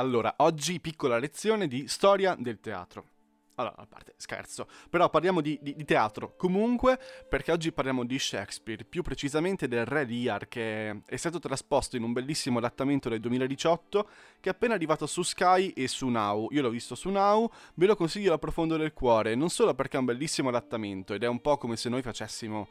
Allora, oggi piccola lezione di storia del teatro. Allora, a parte scherzo, però parliamo di, di, di, teatro comunque perché oggi parliamo di Shakespeare, più precisamente del Re Lear che è stato trasposto in un bellissimo adattamento del 2018 che è appena arrivato su Sky e su Now. Io l'ho visto su Now, ve lo consiglio da profondo del cuore, non solo perché è un bellissimo adattamento ed è un po' come se noi facessimo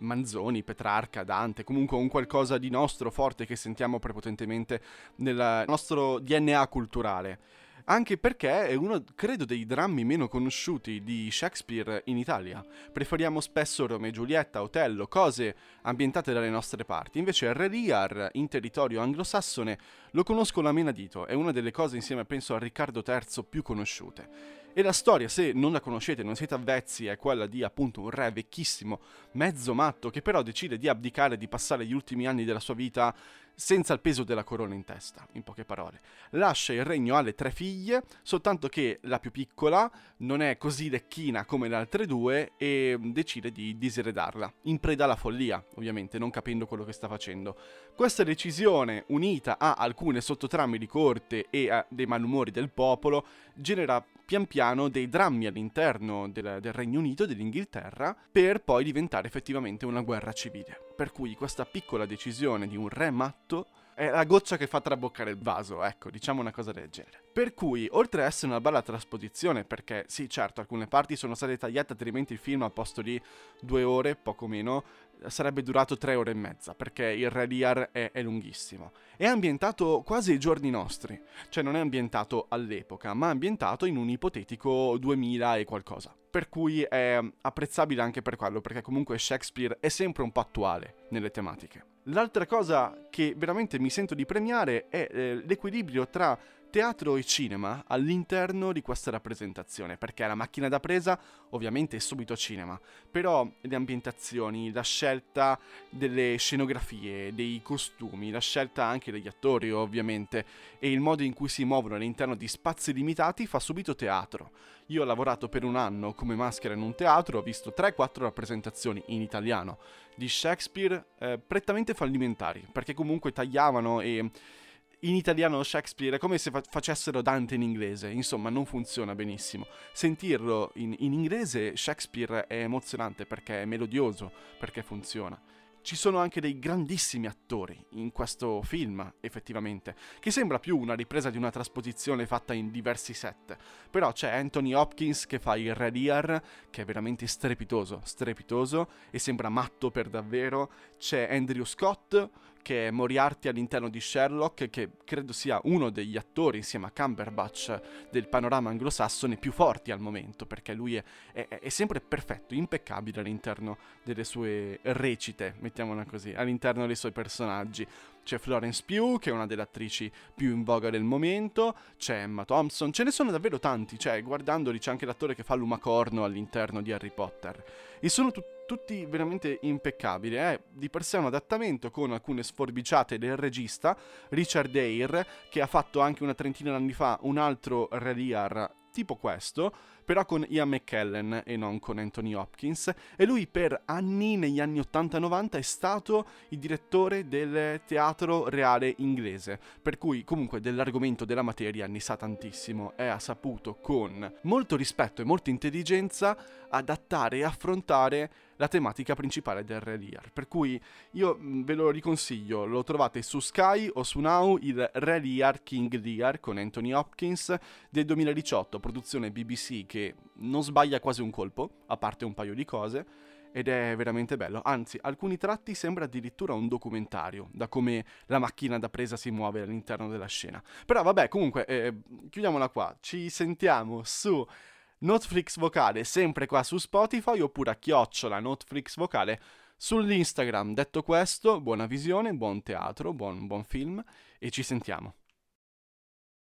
Manzoni, Petrarca, Dante, comunque un qualcosa di nostro forte che sentiamo prepotentemente nel nostro DNA culturale. Anche perché è uno, credo, dei drammi meno conosciuti di Shakespeare in Italia. Preferiamo spesso Romeo e Giulietta, Otello, cose ambientate dalle nostre parti. Invece Re Lear, in territorio anglosassone, lo conosco la mena dito, è una delle cose insieme, penso, a Riccardo III più conosciute. E la storia, se non la conoscete, non siete avvezzi, è quella di appunto un re vecchissimo, mezzo matto, che però decide di abdicare, di passare gli ultimi anni della sua vita senza il peso della corona in testa, in poche parole. Lascia il regno alle tre figlie, soltanto che la più piccola non è così lecchina come le altre due e decide di diseredarla, in preda alla follia, ovviamente, non capendo quello che sta facendo. Questa decisione, unita a alcune sottotrame di corte e a dei malumori del popolo, genera pian piano dei drammi all'interno del, del Regno Unito dell'Inghilterra per poi diventare effettivamente una guerra civile. Per cui questa piccola decisione di un re matto è la goccia che fa traboccare il vaso, ecco, diciamo una cosa del genere. Per cui, oltre ad essere una bella trasposizione, perché sì, certo, alcune parti sono state tagliate, altrimenti il film a posto di due ore, poco meno, sarebbe durato tre ore e mezza, perché il Re Lear è, è, lunghissimo. È ambientato quasi ai giorni nostri, cioè non è ambientato all'epoca, ma ambientato in un ipotetico 2000 e qualcosa. Per cui è apprezzabile anche per quello, perché comunque Shakespeare è sempre un po' attuale nelle tematiche. L'altra cosa che veramente mi sento di premiare è eh, l'equilibrio tra teatro e cinema all'interno di questa rappresentazione, perché la macchina da presa ovviamente è subito cinema, però le ambientazioni, la scelta delle scenografie, dei costumi, la scelta anche degli attori ovviamente e il modo in cui si muovono all'interno di spazi limitati fa subito teatro. Io ho lavorato per un anno come maschera in un teatro, ho visto 3-4 rappresentazioni in italiano di Shakespeare eh, prettamente fallimentari, perché comunque tagliavano e in italiano Shakespeare è come se fa- facessero Dante in inglese, insomma non funziona benissimo. Sentirlo in, in inglese Shakespeare è emozionante perché è melodioso, perché funziona. Ci sono anche dei grandissimi attori in questo film, effettivamente, che sembra più una ripresa di una trasposizione fatta in diversi set. Però c'è Anthony Hopkins che fa il Red Ear, che è veramente strepitoso, strepitoso, e sembra matto per davvero. C'è Andrew Scott, che è Moriarty all'interno di Sherlock, che credo sia uno degli attori insieme a Cumberbatch del panorama anglosassone più forti al momento, perché lui è, è, è sempre perfetto, impeccabile all'interno delle sue recite mettiamola così, all'interno dei suoi personaggi. C'è Florence Pugh, che è una delle attrici più in voga del momento, c'è Emma Thompson, ce ne sono davvero tanti, cioè guardandoli c'è anche l'attore che fa l'umacorno all'interno di Harry Potter. E sono tutti tutti veramente impeccabili. È di per sé un adattamento con alcune sforbiciate del regista Richard Eyre, che ha fatto anche una trentina d'anni fa un altro Reliar tipo questo, però con Ian McKellen e non con Anthony Hopkins, e lui per anni, negli anni 80-90, è stato il direttore del teatro reale inglese, per cui comunque dell'argomento della materia ne sa tantissimo e ha saputo con molto rispetto e molta intelligenza adattare e affrontare la tematica principale del Re Lear. Per cui io ve lo riconsiglio, lo trovate su Sky o su Now, il Re Lear King Lear con Anthony Hopkins del 2018, produzione BBC che non sbaglia quasi un colpo, a parte un paio di cose ed è veramente bello. Anzi, alcuni tratti sembra addirittura un documentario, da come la macchina da presa si muove all'interno della scena. Però vabbè, comunque, eh, chiudiamola qua. Ci sentiamo su Notflix Vocale sempre qua su Spotify oppure a chiocciola Notflix Vocale sull'Instagram. Detto questo, buona visione, buon teatro, buon, buon film e ci sentiamo.